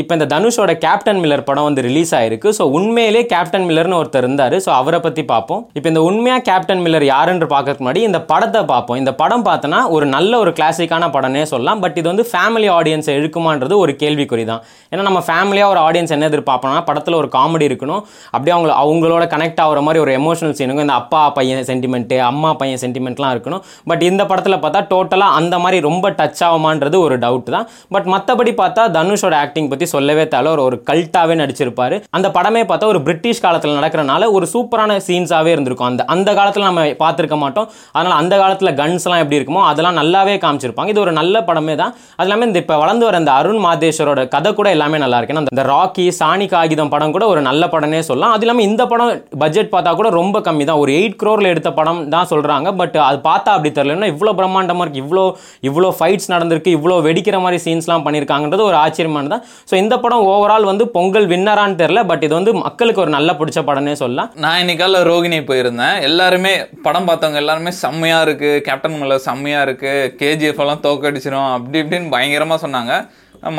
இப்போ இந்த தனுஷோட கேப்டன் மில்லர் படம் வந்து ரிலீஸ் ஆயிருக்கு. ஸோ உண்மையிலே கேப்டன் மில்லர்னு ஒருத்தர் இருந்தார். ஸோ அவரை பற்றி பார்ப்போம். இப்போ இந்த உண்மையாக கேப்டன் மில்லர் யாருன்னு பார்க்கறதுக்கு முன்னாடி இந்த படத்தை பார்ப்போம். இந்த படம் பார்த்தோன்னா ஒரு நல்ல ஒரு கிளாசிக்கான படம்னே சொல்லலாம். பட் இது வந்து ஃபேமிலி ஆடியன்ஸை இழுக்குமான்றது ஒரு கேள்விக்குறி தான். ஏன்னா நம்ம ஃபேமிலியாக ஒரு ஆடியன்ஸ் என்ன எதிர்பார்ப்போம்னா படத்தில் ஒரு காமெடி இருக்கணும். அப்படியே அவங்க அவங்களோட கனெக்ட் ஆகிற மாதிரி ஒரு எமோஷனல் சீனுங்க இந்த அப்பா பையன் சென்டிமெண்ட்டு அம்மா பையன் சென்டிமெண்ட்லாம் இருக்கணும். பட் இந்த படத்தில் பார்த்தா டோட்டலாக அந்த மாதிரி ரொம்ப டச் ஆகுமான்றது ஒரு டவுட் தான். பட் மற்றபடி பார்த்தா தனுஷோட ஆக்டிங் பற்றி சொல்லவே தேவை ஒரு ஒரு கல்ட்டாகவே நடிச்சிருப்பாரு. அந்த படமே பார்த்தா ஒரு பிரிட்டிஷ் காலத்தில் நடக்கிறனால ஒரு சூப்பரான சீன்ஸாகவே இருந்திருக்கும். அந்த அந்த காலத்தில் நம்ம பார்த்துருக்க மாட்டோம். அதனால் அந்த காலத்தில் கன்ஸ்லாம் எப்படி இருக்குமோ அதெல்லாம் நல்லாவே காமிச்சிருப்பாங்க. இது ஒரு நல்ல படமே தான். அது இல்லாமல் இந்த இப்போ வளர்ந்து வர அந்த அருண் மாதேஸ்வரோட கதை கூட எல்லாமே நல்லா இருக்கு. அந்த ராக்கி சாணி காகிதம் படம் கூட ஒரு நல்ல படம்னே சொல்லலாம். அது இல்லாமல் இந்த படம் பட்ஜெட் பார்த்தா கூட ரொம்ப கம்மி தான். ஒரு எயிட் க்ரோரில் எடுத்த படம் தான் சொல்கிறாங்க பட் அது பார்த்தா அப்படி தெரியலன்னா இவ்வளோ பிரம்மாண்டமாக இருக்குது இவ்வளோ இவ்வளோ ஃபைட்ஸ் நடந்திருக்கு. இவ்வளோ வெடிக்கிற மாதிரி சீன்ஸ்லாம் பண்ணியிருக்காங்கன்றது ஒரு ஆச்சரியமானது தான். ஸோ இந்த படம் ஓவரால் வந்து பொங்கல் வின்னரான்னு தெரில பட் இது வந்து மக்களுக்கு ஒரு நல்ல பிடிச்ச படம்னே சொல்லலாம். நான் இன்னைக்கால ரோகிணி போயிருந்தேன். எல்லாருமே படம் பார்த்தவங்க எல்லாருமே செம்மையா இருக்கு கேப்டன் மில்லர் செம்மையா இருக்கு கேஜிஎஃப் எல்லாம் தோக்கடிச்சிடும் அப்படி இப்படின்னு பயங்கரமா சொன்னாங்க.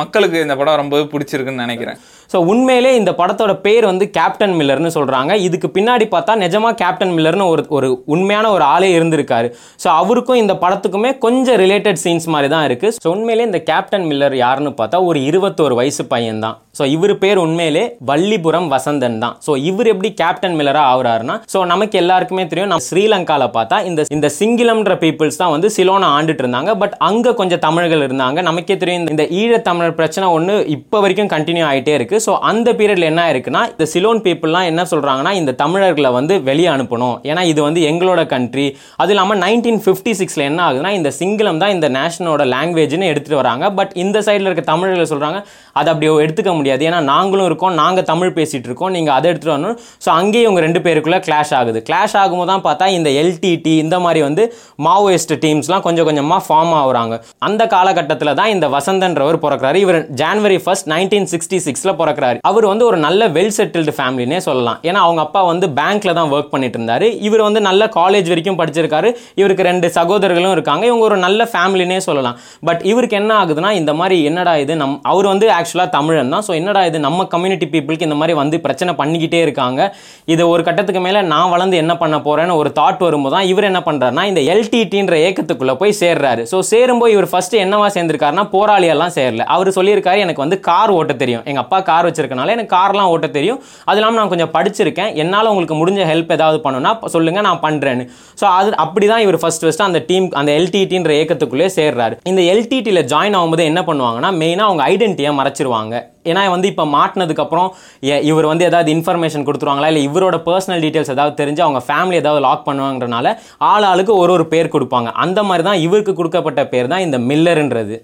மக்களுக்கு இந்த படம் ரொம்பவே பிடிச்சிருக்குன்னு நினைக்கிறேன். ஸோ உண்மையிலே இந்த படத்தோட பேர் வந்து கேப்டன் மில்லர்னு சொல்கிறாங்க இதுக்கு பின்னாடி பார்த்தா நிஜமாக கேப்டன் மில்லர்னு ஒரு ஒரு உண்மையான ஒரு ஆளே இருந்திருக்காரு. ஸோ அவருக்கும் இந்த படத்துக்குமே கொஞ்சம் ரிலேட்டட் சீன்ஸ் மாதிரி தான் இருக்குது ஸோ உண்மையிலே இந்த கேப்டன் மில்லர் யாருன்னு பார்த்தா ஒரு இருபத்தோரு வயசு பையன் தான் ஸோ இவர் பேர் உண்மையிலே வள்ளிபுரம் வசந்தன் தான். ஸோ இவர் எப்படி கேப்டன் மில்லராக ஆகுறாருன்னா ஸோ நமக்கு எல்லாருக்குமே தெரியும். நம்ம ஸ்ரீலங்காவில் பார்த்தா இந்த இந்த சிங்கிலம்ன்ற பீப்புள்ஸ் தான் வந்து சிலோனை ஆண்டுட்டு இருந்தாங்க. பட் அங்கே கொஞ்சம் தமிழர்கள் இருந்தாங்க. நமக்கே தெரியும் இந்த ஈழத்தமிழர் பிரச்சனை ஒன்று இப்போ வரைக்கும் கண்டினியூ ஆகிட்டே இருக்குது இருக்கு. ஸோ அந்த பீரியட்ல என்ன இருக்குன்னா இந்த சிலோன் பீப்புளெலாம் என்ன சொல்கிறாங்கன்னா இந்த தமிழர்களை வந்து வெளியே அனுப்பணும். ஏன்னா இது வந்து எங்களோட கண்ட்ரி அது இல்லாமல் நைன்டீன் ஃபிஃப்டி சிக்ஸில் என்ன ஆகுதுன்னா இந்த சிங்களம் தான் இந்த நேஷனோட லாங்குவேஜ்னு எடுத்துகிட்டு வராங்க. பட் இந்த சைடில் இருக்க தமிழர்கள் சொல்கிறாங்க அதை அப்படி எடுத்துக்க முடியாது. ஏன்னா நாங்களும் இருக்கோம் நாங்கள் தமிழ் பேசிகிட்டு இருக்கோம் நீங்கள் அதை எடுத்துகிட்டு வரணும். ஸோ அங்கேயே இவங்க ரெண்டு பேருக்குள்ளே கிளாஷ் ஆகுது. கிளாஷ் ஆகும்போது தான் பார்த்தா இந்த எல்டிடி இந்த மாதிரி வந்து மாவோயிஸ்ட் டீம்ஸ்லாம் கொஞ்சம் கொஞ்சமாக ஃபார்ம் ஆகுறாங்க. அந்த காலகட்டத்தில் தான் இந்த வசந்தன்றவர் பிறக்கிறாரு. இவர் ஜான்வரி ஃபர்ஸ்ட் நைன்டீன் சிக்ஸ்டி சிக்ஸில் பிறக்கிறாரு. அவர் வந்து ஒரு நல்ல வெல் செட்டில்டு ஃபேமிலினே சொல்லலாம். ஏன்னா அவங்க அப்பா வந்து பேங்க்ல தான் ஒர்க் பண்ணிட்டு இருந்தாரு. இவர் வந்து நல்ல காலேஜ் வரைக்கும் படிச்சிருக்காரு. இவருக்கு ரெண்டு சகோதரர்களும் இருக்காங்க. இவங்க ஒரு நல்ல ஃபேமிலினே சொல்லலாம். பட் இவருக்கு என்ன ஆகுதுன்னா இந்த மாதிரி என்னடா இது நம் அவர் வந்து ஆக்சுவலாக தமிழன் தான். ஸோ என்னடா இது நம்ம கம்யூனிட்டி பீப்புளுக்கு இந்த மாதிரி வந்து பிரச்சனை பண்ணிக்கிட்டே இருக்காங்க. இது ஒரு கட்டத்துக்கு மேலே நான் வளர்ந்து என்ன பண்ண போறேன்னு ஒரு தாட் வரும்போது தான் இவர் என்ன பண்ணுறாருனா இந்த எல்டிடின்ற ஏக்கத்துக்குள்ளே போய் சேர்றாரு. ஸோ சேரும்போது இவர் ஃபர்ஸ்ட் என்னவா சேர்ந்திருக்காருன்னா போராளியெல்லாம் சேரல. அவர் சொல்லியிருக்காரு எனக்கு வந்து கார் ஓட்ட தெரியும். எங்கள் அப்பா கார் வச்சிருக்கனால எனக்கு கார்லாம் ஓட்ட தெரியும். அது இல்லாமல் நான் கொஞ்சம் படிச்சிருக்கேன். என்னால் உங்களுக்கு முடிஞ்ச ஹெல்ப் ஏதாவது பண்ணணும்னா சொல்லுங்கள் நான் பண்ணுறேன்னு ஸோ அது அப்படி தான் இவர் ஃபர்ஸ்ட் ஃபஸ்ட்டு அந்த டீம் அந்த எல்டிடின்ற இயக்கத்துக்குள்ளே சேர்றாரு. இந்த எல்டிடியில் ஜாயின் ஆகும்போது என்ன பண்ணுவாங்கன்னா மெயினாக அவங்க ஐடென்டிட்டியை மறைச்சிருவாங்க. ஏன்னா வந்து இப்போ மாட்டினதுக்கப்புறம் இவர் வந்து ஏதாவது இன்ஃபர்மேஷன் கொடுத்துருவாங்களா இல்லை இவரோட பர்சனல் டீட்டெயில்ஸ் ஏதாவது தெரிஞ்சு அவங்க ஃபேமிலி ஏதாவது லாக் பண்ணுவாங்கன்றனால ஆள் ஆளுக்கு ஒரு ஒரு பேர் கொடுப்பாங்க. அந்த மாதிரி தான் இவருக்கு கொடுக்கப்பட்ட பேர் தான் இந்த மில்லருன்றது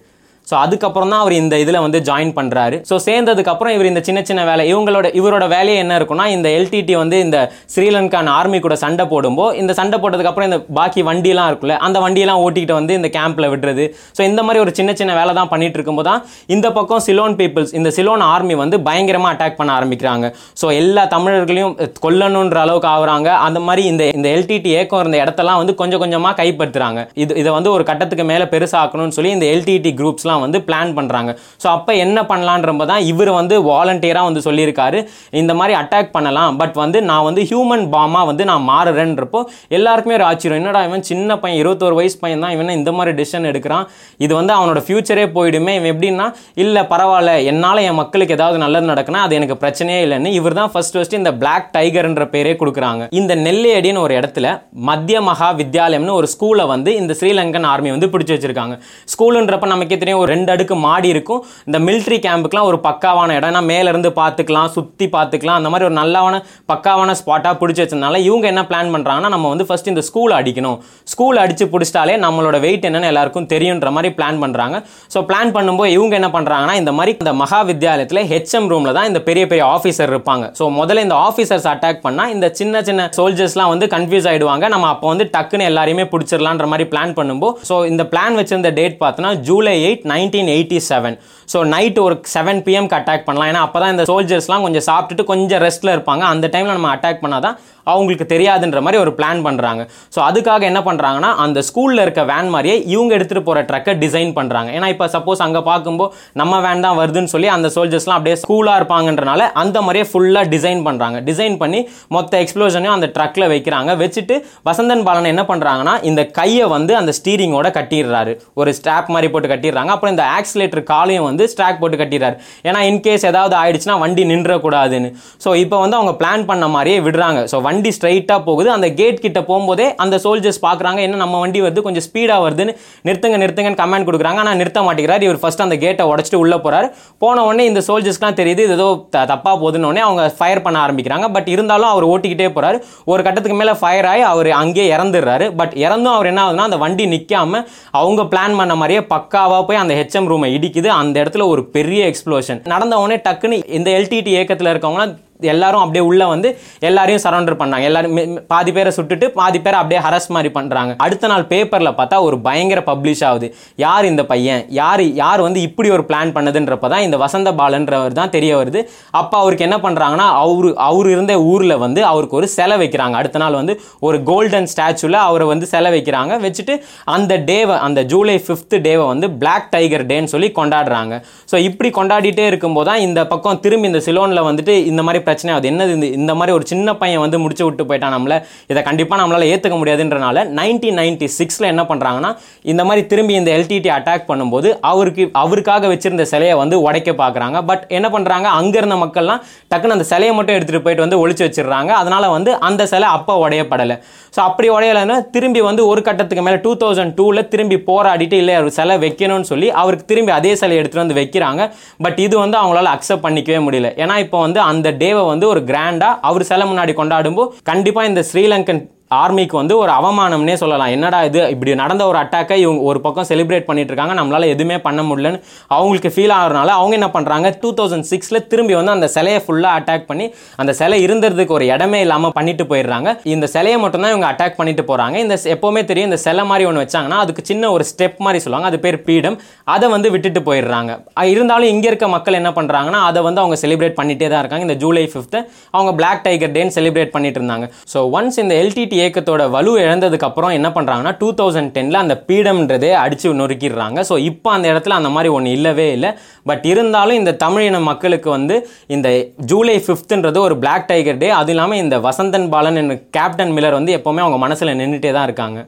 ஸோ அதுக்கப்புறம் தான் அவர் இந்த இதில் வந்து ஜாயின் பண்ணுறாரு ஸோ சேர்ந்ததுக்கப்புறம் இவர் இந்த சின்ன சின்ன வேலை இவங்களோட இவரோட வேலையை என்ன இருக்குன்னா இந்த எல்டிடி வந்து இந்த ஸ்ரீலங்கான் ஆர்மி கூட சண்டை போடும்போது இந்த சண்டை போட்டதுக்கப்புறம் இந்த பாக்கி வண்டியெல்லாம் இருக்குல்ல அந்த வண்டியெல்லாம் ஓட்டிக்கிட்டு வந்து இந்த கேம்பில் விடுறது. ஸோ இந்த மாதிரி ஒரு சின்ன சின்ன வேலை தான் பண்ணிட்டு இருக்கும்போது தான் இந்த பக்கம் சிலோன் பீப்புள்ஸ் இந்த சிலோன் ஆர்மி வந்து பயங்கரமாக அட்டாக் பண்ண ஆரம்பிக்கிறாங்க. ஸோ எல்லா தமிழர்களையும் கொல்லணுன்ற அளவுக்கு ஆகுறாங்க. அந்த மாதிரி இந்த இந்த எல்டிடி ஏக்கம் இருந்த இடத்தெல்லாம் வந்து கொஞ்சம் கொஞ்சமாக கைப்பற்றுறாங்க. இது இதை வந்து ஒரு கட்டத்துக்கு மேலே பெருசாக்கணும்னு சொல்லி இந்த எல்டிடி குரூப்ஸ்லாம் தான் வந்து பிளான் பண்ணுறாங்க ஸோ அப்போ என்ன பண்ணலான்றப்ப தான் இவர் வந்து வாலண்டியராக வந்து சொல்லியிருக்காரு. இந்த மாதிரி அட்டாக் பண்ணலாம். பட் வந்து நான் வந்து ஹியூமன் பாமாக வந்து நான் மாறுறேன்றப்போ எல்லாருக்குமே ஒரு ஆச்சரியம். என்னடா இவன் சின்ன பையன் இருபத்தோரு வயசு பையன் தான் இவன் இந்த மாதிரி டிசிஷன் எடுக்கிறான். இது வந்து அவனோட ஃப்யூச்சரே போயிடுமே. இவன் எப்படின்னா இல்லை பரவாயில்ல. என்னால் என் மக்களுக்கு ஏதாவது நல்லது நடக்குன்னா அது எனக்கு பிரச்சனையே இல்லைன்னு இவர் தான் ஃபர்ஸ்ட் ஃபர்ஸ்ட் இந்த பிளாக் டைகர்ன்ற பேரே கொடுக்குறாங்க. இந்த நெல்லையடின்னு ஒரு இடத்துல மத்திய மகா வித்யாலயம்னு ஒரு ஸ்கூலை வந்து இந்த ஸ்ரீலங்கன் ஆர்மி வந்து பிடிச்சி வச்சிருக்காங்க. ஸ்கூலுன்றப்ப நமக்கே தெரியும் ஒரு ரெண்டு அடுக்கு மாடி இருக்கும். இந்த மிலிட்ரி கேம்புக்குலாம் ஒரு பக்காவான இடம். ஏன்னா மேலேருந்து பார்த்துக்கலாம் சுற்றி பார்த்துக்கலாம் அந்த மாதிரி ஒரு நல்லாவான பக்காவான ஸ்பாட்டாக பிடிச்சி வச்சதுனால இவங்க என்ன பிளான் பண்ணுறாங்கன்னா நம்ம வந்து ஃபஸ்ட் இந்த ஸ்கூல் அடிக்கணும். ஸ்கூல் அடித்து பிடிச்சிட்டாலே நம்மளோட வெயிட் என்னென்னு எல்லாருக்கும் தெரியுன்ற மாதிரி பிளான் பண்ணுறாங்க ஸோ பிளான் பண்ணும்போது இவங்க என்ன பண்ணுறாங்கன்னா இந்த மாதிரி இந்த மகா வித்யாலயத்தில் ஹெச்எம் ரூமில் தான் இந்த பெரிய பெரிய ஆஃபீஸர் இருப்பாங்க. ஸோ முதல்ல இந்த ஆஃபீஸர்ஸ் அட்டாக் பண்ணால் இந்த சின்ன சின்ன சோல்ஜர்ஸ்லாம் வந்து கன்ஃபியூஸ் ஆகிடுவாங்க நம்ம அப்போ வந்து டக்குன்னு எல்லாரையுமே பிடிச்சிடலான்ற மாதிரி பிளான் பண்ணும்போது ஸோ இந்த பிளான் வச்சிருந்த டேட் பார்த்தோன்னா July eight nineteen eighty seven so night ஒரு செவன் பிஎம்க்கு அட்டாக் பண்ணலாம். ஏன்னா அப்போ தான் இந்த சோல்ஜர்ஸ்லாம் கொஞ்சம் சாப்பிட்டுட்டு கொஞ்சம் ரெஸ்ட்டில் இருப்பாங்க. அந்த டைமில் நம்ம அட்டாக் பண்ணால் தான் அவங்களுக்கு தெரியாதுன்ற மாதிரி ஒரு பிளான் பண்ணுறாங்க ஸோ அதுக்காக என்ன பண்ணுறாங்கன்னா அந்த ஸ்கூலில் இருக்க வேன் மாதிரியே இவங்க எடுத்துகிட்டு போகிற ட்ரக்கை டிசைன் பண்ணுறாங்க ஏன்னா இப்போ சப்போஸ் அங்கே பார்க்கும்போது நம்ம வேன் தான் வருதுன்னு சொல்லி அந்த சோல்ஜர்ஸ்லாம் அப்படியே ஸ்கூலாக இருப்பாங்கன்றனால அந்த மாதிரியே ஃபுல்லாக டிசைன் பண்ணுறாங்க டிசைன் பண்ணி மொத்த எக்ஸ்ப்ளோஷனையும் அந்த ட்ரக்கில் வைக்கிறாங்க. வச்சுட்டு வசந்தன் பாலன் என்ன பண்ணுறாங்கன்னா இந்த கையை வந்து அந்த ஸ்டீரிங்கோட கட்டிடுறாரு. ஒரு ஸ்ட்ராப் மாதிரி போட்டு கட்டிடுறாங்க. அப்புறம் இந்த ஆக்சிலேட்டர் காலையும் வந்து ஸ்ட்ராக் போட்டு கட்டிடுறாரு. ஏன்னா இன்கேஸ் ஏதாவது ஆயிடுச்சுன்னா வண்டி நின்றக்கூடாதுன்னு. ஸோ இப்போ வந்து அவங்க பிளான் பண்ண மாதிரியே விடுறாங்க. ஸோ வண்டி வண்டி ஸ்ட்ரைட்டாக போகுது. அந்த கேட் கிட்ட போகும்போதே அந்த சோல்ஜர்ஸ் பார்க்குறாங்க என்ன நம்ம வண்டி வருது கொஞ்சம் ஸ்பீடாக வருதுன்னு நிறுத்துங்க நிறுத்துங்கன்னு கமெண்ட் கொடுக்குறாங்க. ஆனால் நிறுத்த மாட்டேங்கிறார். இவர் ஃபஸ்ட் அந்த கேட்டை உடச்சிட்டு உள்ளே போகிறார் போன உடனே இந்த சோல்ஜர்ஸ்லாம் தெரியுது இது ஏதோ தப்பாக தப்பா போகுதுன்னு அவங்க ஃபயர் பண்ண ஆரம்பிக்கிறாங்க. பட் இருந்தாலும் அவர் ஓட்டிக்கிட்டே போகிறார் ஒரு கட்டத்துக்கு மேலே ஃபயர் ஆகி அவர் அங்கேயே இறந்துடுறாரு. பட் இறந்தும் அவர் என்ன ஆகுதுன்னா அந்த வண்டி நிற்காம அவங்க பிளான் பண்ண மாதிரியே பக்காவாக போய் அந்த ஹெச்எம் ரூமை இடிக்குது. அந்த இடத்துல ஒரு பெரிய எக்ஸ்ப்ளோஷன் நடந்த உடனே டக்குன்னு இந்த எல்டிடி இயக்கத்தில் இருக்கவங்களாம் எல்லாரும் அப்படியே உள்ள வந்து எல்லாரையும் சரௌண்டர் பண்ணாங்க. எல்லாரும் பாதி பேரை சுட்டுட்டு பாதி பேரை அப்படியே ஹரஸ் மாதிரி பண்றாங்க. அடுத்த நாள் பேப்பர்ல பார்த்தா ஒரு பயங்கர பப்ளிஷ் ஆகுது. யார் இந்த பையன்? யார் யார் வந்து இப்படி ஒரு பிளான் பண்ணதுன்றப்ப தான் இந்த வசந்த பாலன்றவர் தான் தெரிய வருது. அப்போ அவருக்கு என்ன பண்றாங்கன்னா அவரு அவர் இருந்த ஊர்ல வந்து அவருக்கு ஒரு சிலை வைக்கிறாங்க. அடுத்த நாள் வந்து ஒரு கோல்டன் ஸ்டாச்சுல அவரை வந்து சிலை வைக்கிறாங்க. வச்சுட்டு அந்த டேவை அந்த ஜூலை ஃபிஃப்த் டேவை வந்து பிளாக் டைகர் டேன்னு சொல்லி கொண்டாடுறாங்க. ஸோ இப்படி கொண்டாடிட்டே இருக்கும்போது தான் இந்த பக்கம் திரும்பி இந்த சிலோனில் வந்துட்டு இந்த மாதிரி பிரச்சனை ஆகுது என்னது இந்த இந்த மாதிரி ஒரு சின்ன பையன் வந்து முடிச்சு விட்டு போயிட்டான் நம்மள. இதை கண்டிப்பாக நம்மளால் ஏற்றுக்க முடியாதுன்றனால நைன்டீன் நைன்டி சிக்ஸில் என்ன பண்ணுறாங்கன்னா இந்த மாதிரி திரும்பி இந்த எல்டிடி அட்டாக் பண்ணும்போது அவருக்கு அவருக்காக வச்சிருந்த சிலையை வந்து உடைக்க பார்க்குறாங்க பட் என்ன பண்ணுறாங்க அங்கே இருந்த மக்கள்லாம் டக்குன்னு அந்த சிலையை மட்டும் எடுத்துகிட்டு போயிட்டு வந்து ஒழிச்சு வச்சிடுறாங்க. அதனால் வந்து அந்த சிலை அப்போ உடையப்படலை. ஸோ அப்படி உடையலைன்னா திரும்பி வந்து ஒரு கட்டத்துக்கு மேலே டூ தௌசண்ட் டூவில் திரும்பி போராடிட்டு இல்லை ஒரு சிலை வைக்கணும்னு சொல்லி அவருக்கு திரும்பி அதே சிலையை எடுத்துகிட்டு வந்து வைக்கிறாங்க. பட் இது வந்து அவங்களால அக்செப்ட் பண்ணிக்கவே முடியல. ஏன்னா இப்போ வந்து அந்த டேவை வந்து ஒரு கிராண்டாக அவர் சிலை முன்னாடி கொண்டாடும்போது கண்டிப்பாக இந்த ஸ்ரீலங்கன் ஆர்மிக்கு வந்து ஒரு அவமானம்னே சொல்லலாம். என்னடா இது? இப்படி நடந்த ஒரு அட்டாக்கை இவங்க ஒரு பக்கம் செலிப்ரேட் பண்ணிட்டு இருக்காங்க நம்மளால் எதுவுமே பண்ண முடியலன்னு அவங்களுக்கு ஃபீல் ஆகிறனால அவங்க என்ன பண்ணுறாங்க டூ தௌசண்ட் சிக்ஸில் திரும்பி வந்து அந்த சிலையை ஃபுல்லாக அட்டாக் பண்ணி அந்த சிலை இருந்ததுக்கு ஒரு இடமே இல்லாமல் பண்ணிட்டு போயிடுறாங்க. இந்த சிலையை மட்டும்தான் இவங்க அட்டாக் பண்ணிட்டு போகிறாங்க இந்த எப்போவுமே தெரியும் இந்த சிலை மாதிரி ஒன்று வச்சாங்கன்னா அதுக்கு சின்ன ஒரு ஸ்டெப் மாதிரி சொல்லுவாங்க. அது பேர் பீடம் அதை வந்து விட்டுட்டு போயிடுறாங்க. இருந்தாலும் இங்கே இருக்க மக்கள் என்ன பண்ணுறாங்கன்னா அதை வந்து அவங்க செலிப்ரேட் பண்ணிட்டே தான் இருக்காங்க. இந்த ஜூலை ஃபிஃப்த்து அவங்க பிளாக் டைகர் டேன்னு செலிப்ரேட் பண்ணிட்டு இருந்தாங்க. ஸோ ஒன்ஸ் இந்த எல்டிடி இயக்கத்தோட வலு இழந்ததுக்கு அப்புறம் என்ன பண்ணுறாங்கன்னா டூ தௌசண்ட் டெனில் அந்த பீடம்ன்றதே அடித்து நொறுக்கிடுறாங்க. ஸோ இப்போ அந்த இடத்துல அந்த மாதிரி ஒன்று இல்லவே இல்லை. பட் இருந்தாலும் இந்த தமிழின மக்களுக்கு வந்து இந்த ஜூலை ஃபிஃப்த்துன்றது ஒரு பிளாக் டைகர் டே அதுவும் இல்லாமல் இந்த வசந்தன் பாலன் கேப்டன் மில்லர் வந்து எப்போவுமே அவங்க மனசில் நின்றுட்டே தான் இருக்காங்க.